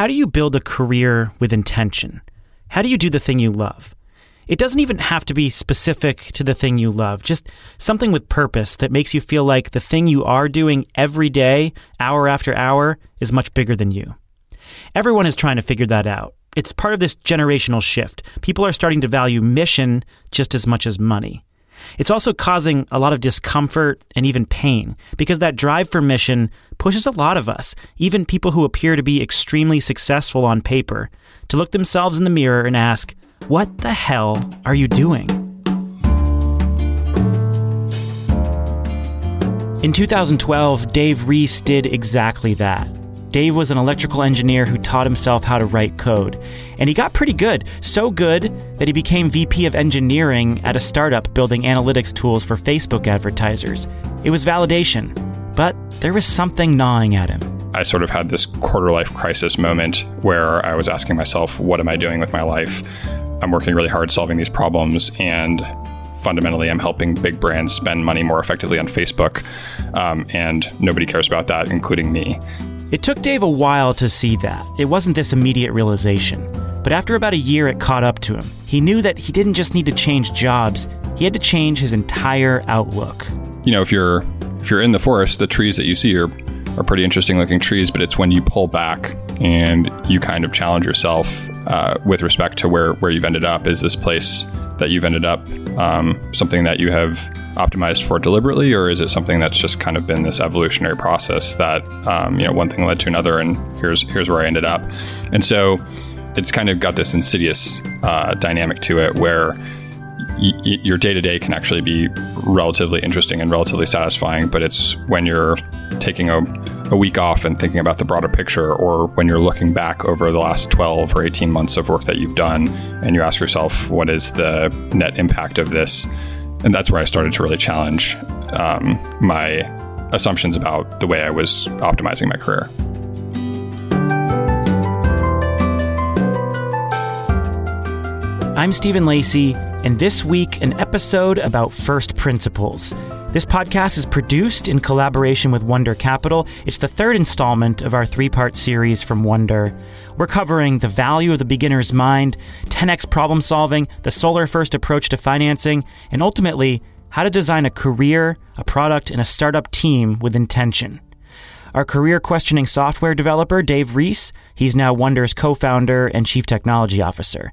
how do you build a career with intention? How do you do the thing you love? It doesn't even have to be specific to the thing you love, just something with purpose that makes you feel like the thing you are doing every day, hour after hour, is much bigger than you. Everyone is trying to figure that out. It's part of this generational shift. People are starting to value mission just as much as money. It's also causing a lot of discomfort and even pain because that drive for mission pushes a lot of us, even people who appear to be extremely successful on paper, to look themselves in the mirror and ask, what the hell are you doing? In 2012, Dave Riess did exactly that. Dave was an electrical engineer who taught himself how to write code, and he got pretty good, so good that he became VP of engineering at a startup building analytics tools for Facebook advertisers. It was validation, but there was something gnawing at him. I sort of had this quarter life crisis moment where I was asking myself, what am I doing with my life? I'm working really hard solving these problems and fundamentally I'm helping big brands spend money more effectively on Facebook. Um, and nobody cares about that, including me. It took Dave a while to see that. It wasn't this immediate realization. But after about a year, it caught up to him. He knew that he didn't just need to change jobs, he had to change his entire outlook. You know, if you're if you're in the forest, the trees that you see are are pretty interesting looking trees, but it's when you pull back and you kind of challenge yourself uh, with respect to where, where you've ended up. Is this place that you've ended up um, something that you have optimized for deliberately, or is it something that's just kind of been this evolutionary process that um, you know one thing led to another, and here's here's where I ended up, and so it's kind of got this insidious uh, dynamic to it where your day to day can actually be relatively interesting and relatively satisfying, but it's when you're taking a, a week off and thinking about the broader picture, or when you're looking back over the last 12 or 18 months of work that you've done and you ask yourself, what is the net impact of this? And that's where I started to really challenge um, my assumptions about the way I was optimizing my career. I'm Stephen Lacey, and this week, an episode about first principles. This podcast is produced in collaboration with Wunder Capital. It's the third installment of our three part series from Wunder. We're covering the value of the beginner's mind, 10x problem solving, the solar first approach to financing, and ultimately, how to design a career, a product, and a startup team with intention. Our career questioning software developer, Dave Riess, he's now Wunder's co founder and chief technology officer.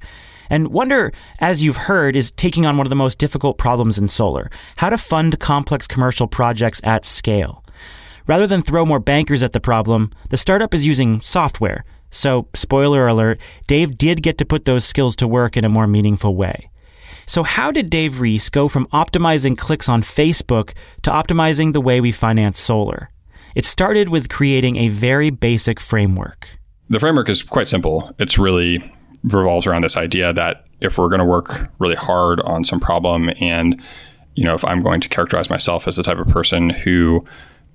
And Wunder, as you've heard, is taking on one of the most difficult problems in solar how to fund complex commercial projects at scale. Rather than throw more bankers at the problem, the startup is using software. So, spoiler alert, Dave did get to put those skills to work in a more meaningful way. So, how did Dave Riess go from optimizing clicks on Facebook to optimizing the way we finance solar? It started with creating a very basic framework. The framework is quite simple. It's really revolves around this idea that if we're going to work really hard on some problem and you know if i'm going to characterize myself as the type of person who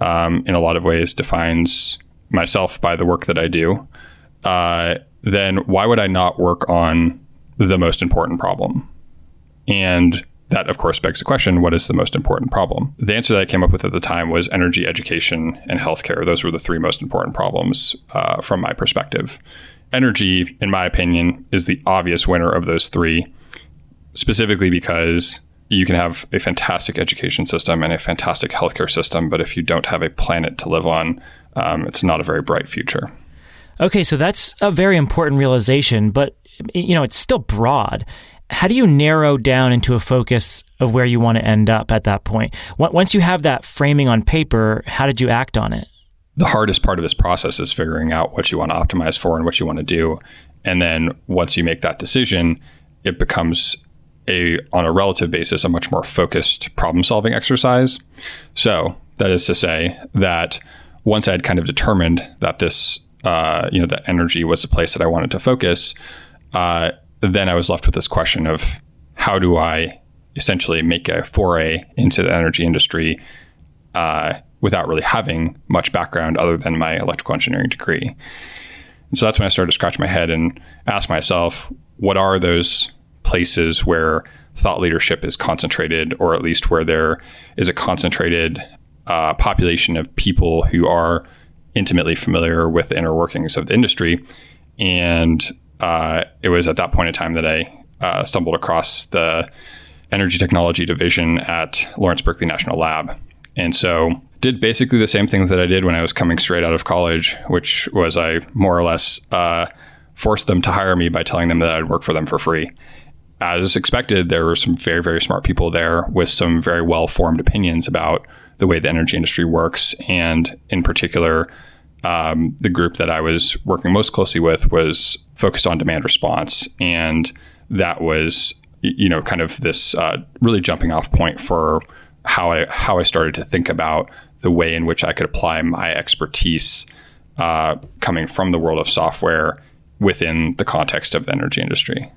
um, in a lot of ways defines myself by the work that i do uh, then why would i not work on the most important problem and that of course begs the question what is the most important problem the answer that i came up with at the time was energy education and healthcare those were the three most important problems uh, from my perspective energy, in my opinion, is the obvious winner of those three, specifically because you can have a fantastic education system and a fantastic healthcare system, but if you don't have a planet to live on, um, it's not a very bright future. Okay, so that's a very important realization, but you know it's still broad. How do you narrow down into a focus of where you want to end up at that point? Once you have that framing on paper, how did you act on it? the hardest part of this process is figuring out what you want to optimize for and what you want to do. And then once you make that decision, it becomes a on a relative basis a much more focused problem solving exercise. So that is to say that once I had kind of determined that this uh, you know that energy was the place that I wanted to focus, uh, then I was left with this question of how do I essentially make a foray into the energy industry uh, without really having much background other than my electrical engineering degree. And so that's when I started to scratch my head and ask myself, what are those places where thought leadership is concentrated, or at least where there is a concentrated uh, population of people who are intimately familiar with the inner workings of the industry? And uh, it was at that point in time that I uh, stumbled across the energy technology division at Lawrence Berkeley National Lab. And so did basically the same thing that I did when I was coming straight out of college, which was I more or less uh, forced them to hire me by telling them that I'd work for them for free. As expected, there were some very, very smart people there with some very well formed opinions about the way the energy industry works. And in particular, um, the group that I was working most closely with was focused on demand response. And that was, you know, kind of this uh, really jumping off point for how I how I started to think about the way in which I could apply my expertise uh, coming from the world of software within the context of the energy industry.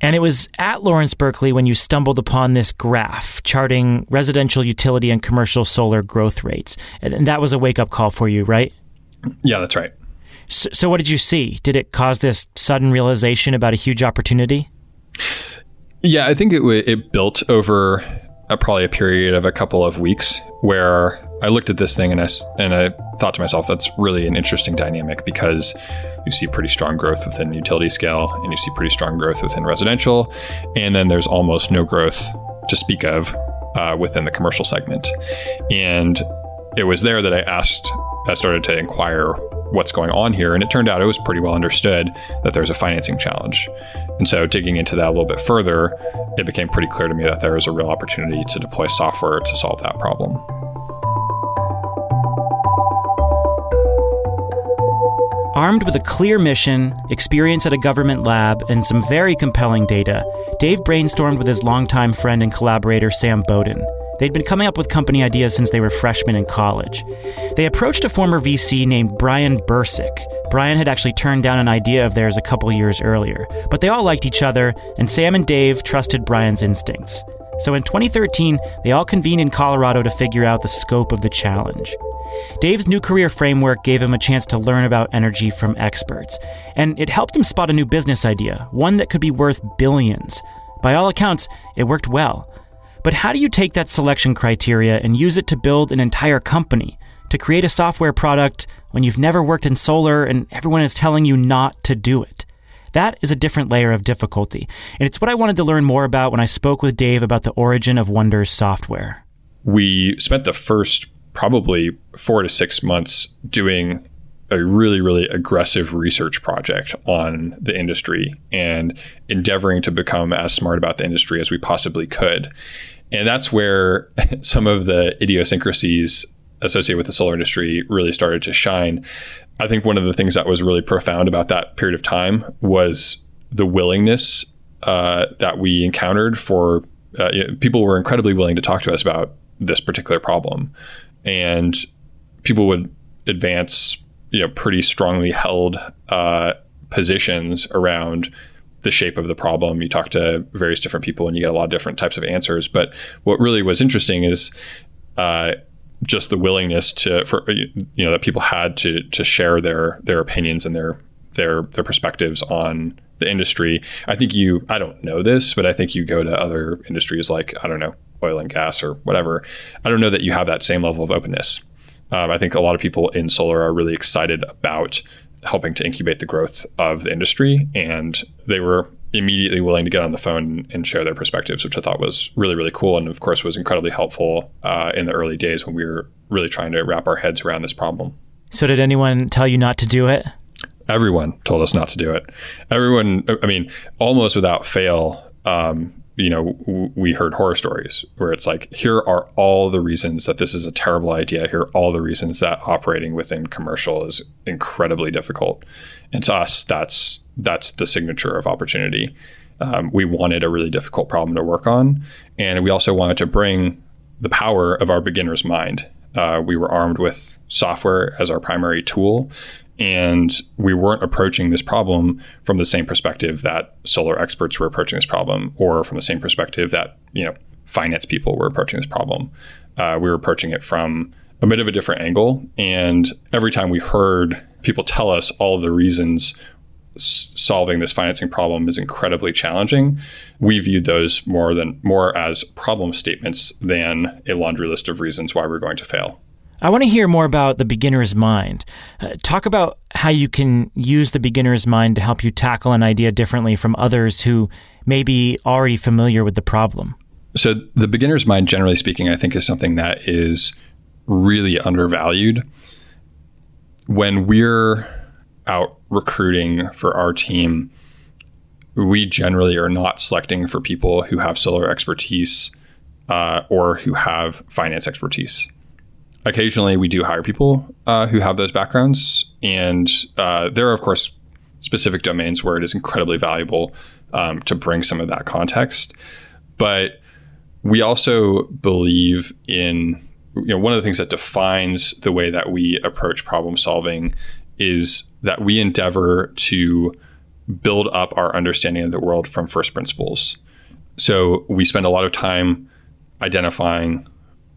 And it was at Lawrence Berkeley when you stumbled upon this graph charting residential utility and commercial solar growth rates. And that was a wake up call for you, right? Yeah, that's right. So, so, what did you see? Did it cause this sudden realization about a huge opportunity? Yeah, I think it, it built over a, probably a period of a couple of weeks where I looked at this thing and I, and I thought to myself, that's really an interesting dynamic because you see pretty strong growth within utility scale and you see pretty strong growth within residential. And then there's almost no growth to speak of uh, within the commercial segment. And it was there that I asked, I started to inquire what's going on here. And it turned out it was pretty well understood that there's a financing challenge. And so, digging into that a little bit further, it became pretty clear to me that there was a real opportunity to deploy software to solve that problem. Armed with a clear mission, experience at a government lab, and some very compelling data, Dave brainstormed with his longtime friend and collaborator Sam Bowden. They'd been coming up with company ideas since they were freshmen in college. They approached a former VC named Brian Bursiek. Brian had actually turned down an idea of theirs a couple years earlier, but they all liked each other, and Sam and Dave trusted Brian's instincts. So in 2013, they all convened in Colorado to figure out the scope of the challenge. Dave's new career framework gave him a chance to learn about energy from experts, and it helped him spot a new business idea, one that could be worth billions. By all accounts, it worked well. But how do you take that selection criteria and use it to build an entire company, to create a software product when you've never worked in solar and everyone is telling you not to do it? That is a different layer of difficulty, and it's what I wanted to learn more about when I spoke with Dave about the origin of Wunder's software. We spent the first probably four to six months doing a really, really aggressive research project on the industry and endeavoring to become as smart about the industry as we possibly could. And that's where some of the idiosyncrasies associated with the solar industry really started to shine. I think one of the things that was really profound about that period of time was the willingness uh, that we encountered for uh, you know, people were incredibly willing to talk to us about this particular problem and people would advance, you know, pretty strongly held uh, positions around the shape of the problem. You talk to various different people, and you get a lot of different types of answers. But what really was interesting is uh, just the willingness to, for you know, that people had to to share their their opinions and their their their perspectives on the industry. I think you, I don't know this, but I think you go to other industries like I don't know oil and gas or whatever, I don't know that you have that same level of openness. Um, I think a lot of people in solar are really excited about helping to incubate the growth of the industry, and they were immediately willing to get on the phone and share their perspectives, which I thought was really, really cool, and of course was incredibly helpful uh, in the early days when we were really trying to wrap our heads around this problem. So, did anyone tell you not to do it? Everyone told us not to do it. Everyone, I mean, almost without fail, um, you know, w- we heard horror stories where it's like, here are all the reasons that this is a terrible idea. Here are all the reasons that operating within commercial is incredibly difficult. And to us, that's that's the signature of opportunity. Um, we wanted a really difficult problem to work on, and we also wanted to bring the power of our beginner's mind. Uh, we were armed with software as our primary tool, and we weren't approaching this problem from the same perspective that solar experts were approaching this problem, or from the same perspective that you know finance people were approaching this problem. Uh, we were approaching it from a bit of a different angle, and every time we heard people tell us all of the reasons solving this financing problem is incredibly challenging, we viewed those more than more as problem statements than a laundry list of reasons why we're going to fail. I want to hear more about the beginner's mind. Uh, talk about how you can use the beginner's mind to help you tackle an idea differently from others who may be already familiar with the problem. So, the beginner's mind, generally speaking, I think is something that is really undervalued. When we're out recruiting for our team, we generally are not selecting for people who have solar expertise uh, or who have finance expertise. Occasionally, we do hire people uh, who have those backgrounds, and uh, there are, of course, specific domains where it is incredibly valuable um, to bring some of that context. But we also believe in you know one of the things that defines the way that we approach problem solving is that we endeavor to build up our understanding of the world from first principles. So we spend a lot of time identifying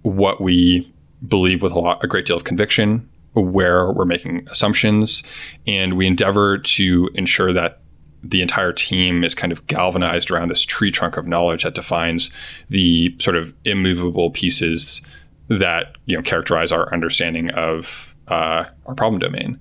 what we believe with a, lot, a great deal of conviction, where we're making assumptions, and we endeavor to ensure that the entire team is kind of galvanized around this tree trunk of knowledge that defines the sort of immovable pieces that you know characterize our understanding of uh, our problem domain.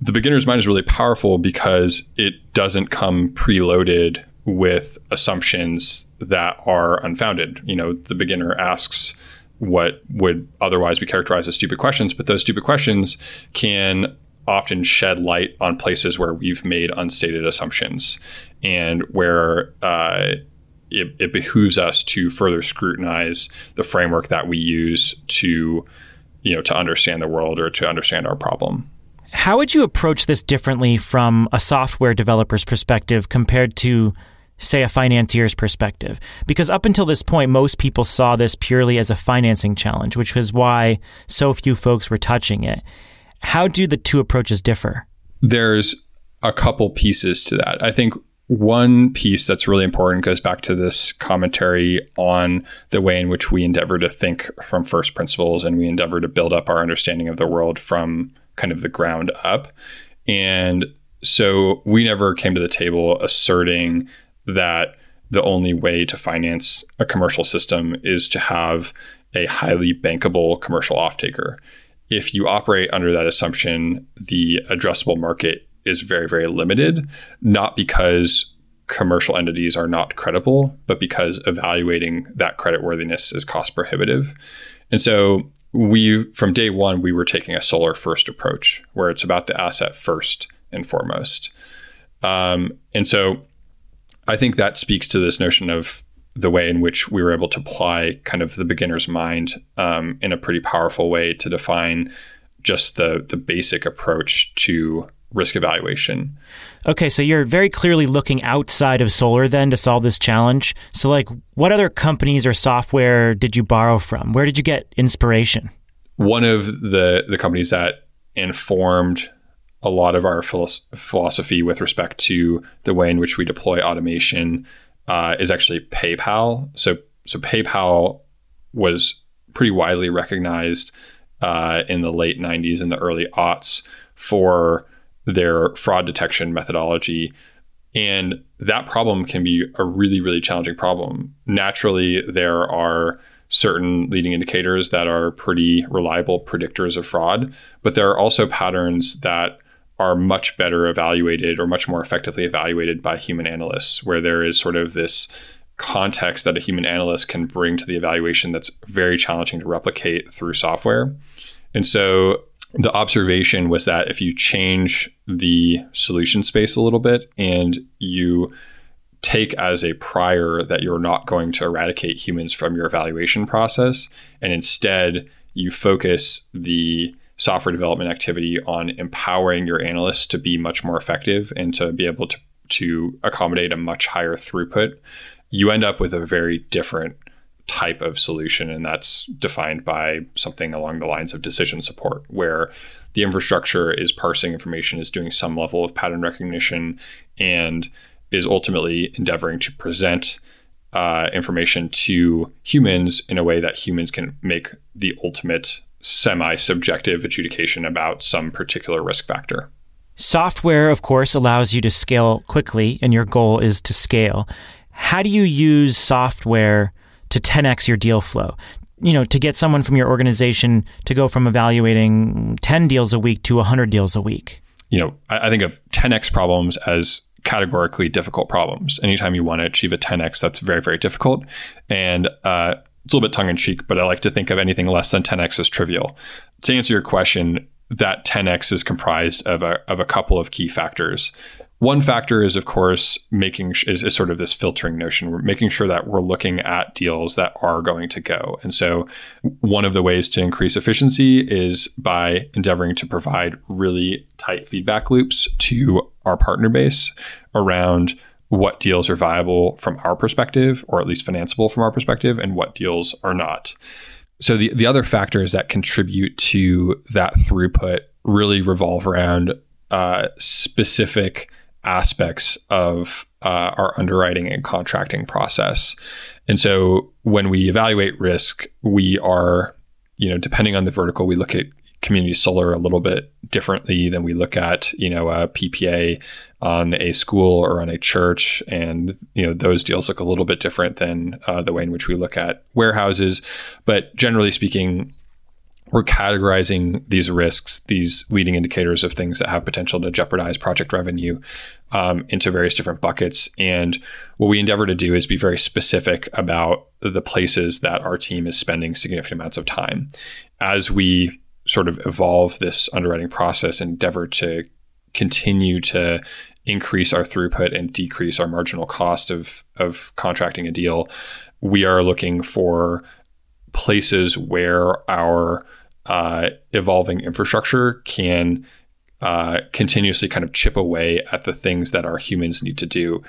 The beginner's mind is really powerful because it doesn't come preloaded with assumptions that are unfounded. You know, the beginner asks what would otherwise be characterized as stupid questions, but those stupid questions can often shed light on places where we've made unstated assumptions and where uh, it, it, behooves us to further scrutinize the framework that we use to you know to understand the world or to understand our problem. How would you approach this differently from a software developer's perspective compared to say a financier's perspective because up until this point most people saw this purely as a financing challenge which was why so few folks were touching it how do the two approaches differ? There's a couple pieces to that. I think one piece that's really important goes back to this commentary on the way in which we endeavor to think from first principles and we endeavor to build up our understanding of the world from kind of the ground up. And so we never came to the table asserting that the only way to finance a commercial system is to have a highly bankable commercial offtaker if you operate under that assumption, the addressable market is very, very limited, not because commercial entities are not credible, but because evaluating that creditworthiness is cost prohibitive. And so we, from day one, we were taking a solar first approach where it's about the asset first and foremost. Um, and so I think that speaks to this notion of the way in which we were able to apply kind of the beginner's mind um, in a pretty powerful way to define just the the basic approach to risk evaluation. Okay, so you're very clearly looking outside of solar then to solve this challenge. So like what other companies or software did you borrow from? Where did you get inspiration? One of the the companies that informed a lot of our philosophy with respect to the way in which we deploy automation uh, is actually PayPal. So so PayPal was pretty widely recognized uh, in the late 90s and the early aughts for their fraud detection methodology. And that problem can be a really, really challenging problem. Naturally, there are certain leading indicators that are pretty reliable predictors of fraud, but there are also patterns that are much better evaluated or much more effectively evaluated by human analysts, where there is sort of this context that a human analyst can bring to the evaluation that's very challenging to replicate through software. And so the observation was that if you change the solution space a little bit and you take as a prior that you're not going to eradicate humans from your evaluation process, and instead you focus the software development activity on empowering your analysts to be much more effective and to be able to, to accommodate a much higher throughput, you end up with a very different type of solution. And that's defined by something along the lines of decision support, where the infrastructure is parsing information, is doing some level of pattern recognition, and is ultimately endeavoring to present uh, information to humans in a way that humans can make the ultimate semi subjective adjudication about some particular risk factor. Software, of course, allows you to scale quickly, and your goal is to scale. How do you use software to 10x your deal flow? you know, to get someone from your organization to go from evaluating 10 deals a week to 100 deals a week? You know, I, I think of 10x problems as categorically difficult problems. Anytime you want to achieve a 10x, that's very, very difficult. And uh, it's a little bit tongue in cheek, but I like to think of anything less than 10x as trivial. To answer your question, that 10x is comprised of a, of a couple of key factors. One factor is, of course, making is, is sort of this filtering notion. We're making sure that we're looking at deals that are going to go. And so, one of the ways to increase efficiency is by endeavoring to provide really tight feedback loops to our partner base around what deals are viable from our perspective, or at least financeable from our perspective, and what deals are not. So the, the other factors that contribute to that throughput really revolve around uh, specific aspects of uh, our underwriting and contracting process. And so when we evaluate risk, we are, you know, depending on the vertical, we look at community solar a little bit differently than we look at, you know, a PPA on a school or on a church. And, you know, those deals look a little bit different than uh, the way in which we look at warehouses. But generally speaking, we're categorizing these risks, these leading indicators of things that have potential to jeopardize project revenue um, into various different buckets. And what we endeavor to do is be very specific about the places that our team is spending significant amounts of time. As we sort of evolve this underwriting process endeavor to continue to increase our throughput and decrease our marginal cost of of contracting a deal, we are looking for places where our uh, evolving infrastructure can uh, continuously kind of chip away at the things that our humans need to do.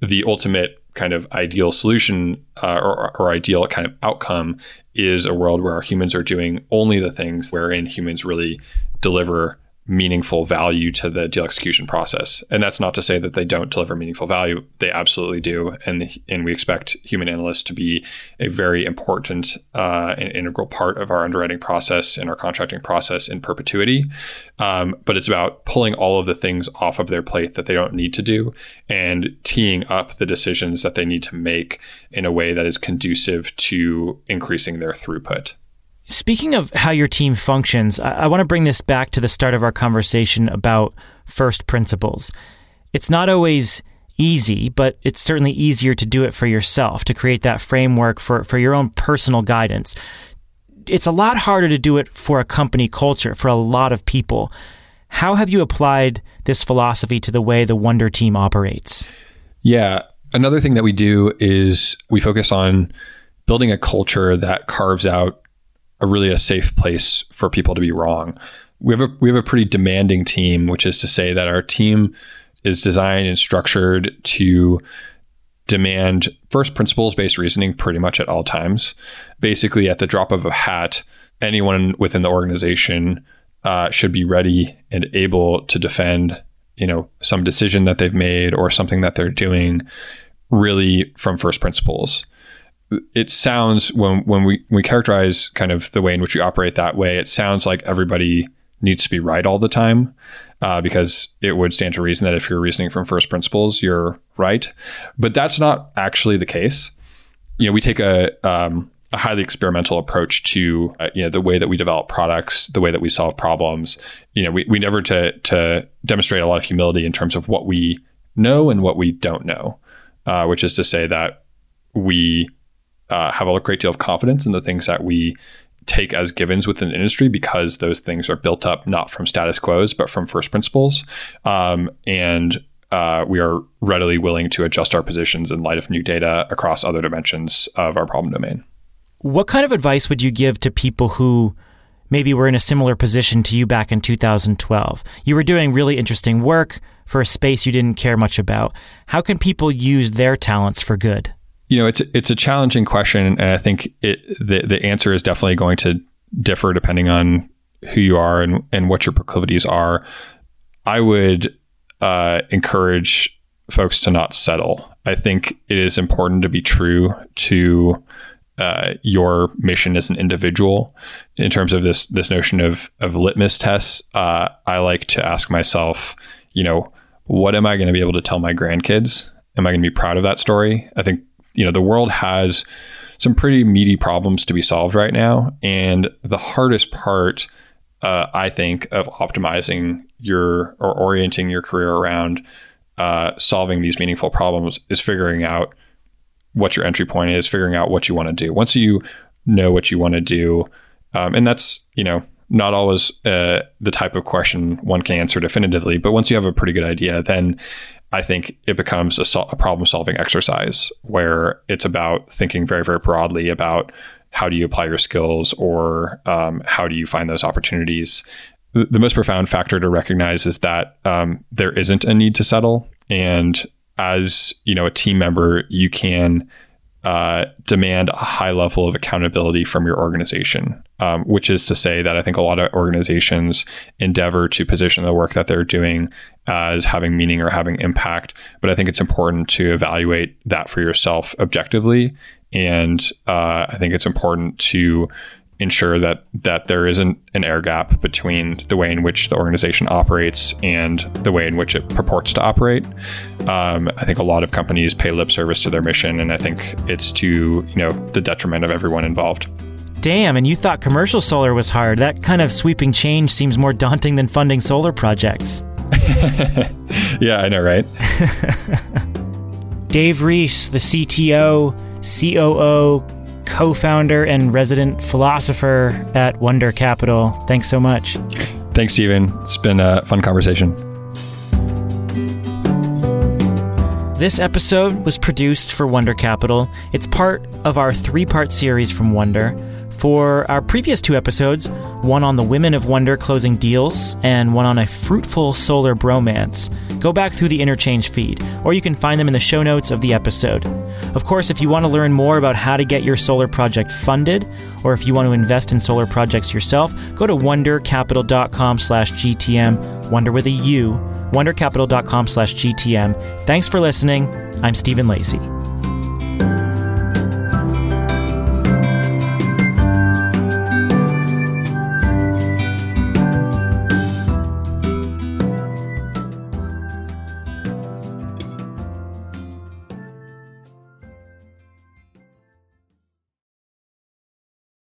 The ultimate kind of ideal solution uh, or, or, ideal kind of outcome is a world where our humans are doing only the things wherein humans really deliver meaningful value to the deal execution process. And that's not to say that they don't deliver meaningful value. They absolutely do. And, and we expect human analysts to be a very important uh, and integral part of our underwriting process and our contracting process in perpetuity. Um, but it's about pulling all of the things off of their plate that they don't need to do and teeing up the decisions that they need to make in a way that is conducive to increasing their throughput. Speaking of how your team functions, I, I want to bring this back to the start of our conversation about first principles. It's not always easy, but it's certainly easier to do it for yourself, to create that framework for, for your own personal guidance. It's a lot harder to do it for a company culture, for a lot of people. How have you applied this philosophy to the way the Wunder team operates? Yeah. Another thing that we do is we focus on building a culture that carves out a really a safe place for people to be wrong. We have a we have a pretty demanding team, which is to say that our team is designed and structured to demand first principles based reasoning pretty much at all times. Basically, at the drop of a hat, anyone within the organization uh, should be ready and able to defend, you know, some decision that they've made or something that they're doing, really from first principles it sounds when when we we characterize kind of the way in which we operate that way, it sounds like everybody needs to be right all the time. Uh, because it would stand to reason that if you're reasoning from first principles, you're right. But that's not actually the case. You know, we take a um, a highly experimental approach to uh, you know the way that we develop products, the way that we solve problems. You know, we we never to to demonstrate a lot of humility in terms of what we know and what we don't know, uh, which is to say that we uh, have a great deal of confidence in the things that we take as givens within the industry because those things are built up not from status quos but from first principles. Um, and uh, we are readily willing to adjust our positions in light of new data across other dimensions of our problem domain. What kind of advice would you give to people who maybe were in a similar position to you back in 2012 you were doing really interesting work for a space you didn't care much about. How can people use their talents for good you know, it's it's a challenging question, and I think it the the answer is definitely going to differ depending on who you are and and what your proclivities are. I would uh, encourage folks to not settle. I think it is important to be true to uh, your mission as an individual. In terms of this this notion of of litmus tests, uh, I like to ask myself, you know, what am I going to be able to tell my grandkids? Am I going to be proud of that story? I think you know the world has some pretty meaty problems to be solved right now. And the hardest part, uh, I think, of optimizing your or orienting your career around uh, solving these meaningful problems is figuring out what your entry point is, figuring out what you want to do. Once you know what you want to do, um, and that's you know not always uh, the type of question one can answer definitively, but once you have a pretty good idea, then I think it becomes a, sol- a problem solving exercise where it's about thinking very, very broadly about how do you apply your skills or um, how do you find those opportunities. The, the, most profound factor to recognize is that um, there isn't a need to settle, and as you know, a team member, you can uh, demand a high level of accountability from your organization, um, which is to say that I think a lot of organizations endeavor to position the work that they're doing as having meaning or having impact. But I think it's important to evaluate that for yourself objectively. And uh, I think it's important to ensure that that there isn't an air gap between the way in which the organization operates and the way in which it purports to operate. Um, I think a lot of companies pay lip service to their mission, and I think it's to you know the detriment of everyone involved. Damn, and you thought commercial solar was hard. That kind of sweeping change seems more daunting than funding solar projects. yeah, I know, right? Dave Riess, the CTO, COO, co founder and resident philosopher at Wunder Capital. Thanks so much. Thanks, Stephen. It's been a fun conversation. This episode was produced for Wunder Capital. It's part of our three part series from Wunder. For our previous two episodes, one on the women of Wunder closing deals and one on a fruitful solar bromance, go back through the interchange feed, or you can find them in the show notes of the episode. Of course, if you want to learn more about how to get your solar project funded, or if you want to invest in solar projects yourself, go to wundercapital.com slash GTM, Wunder with a U, wundercapital.com slash GTM. Thanks for listening. I'm Stephen Lacey.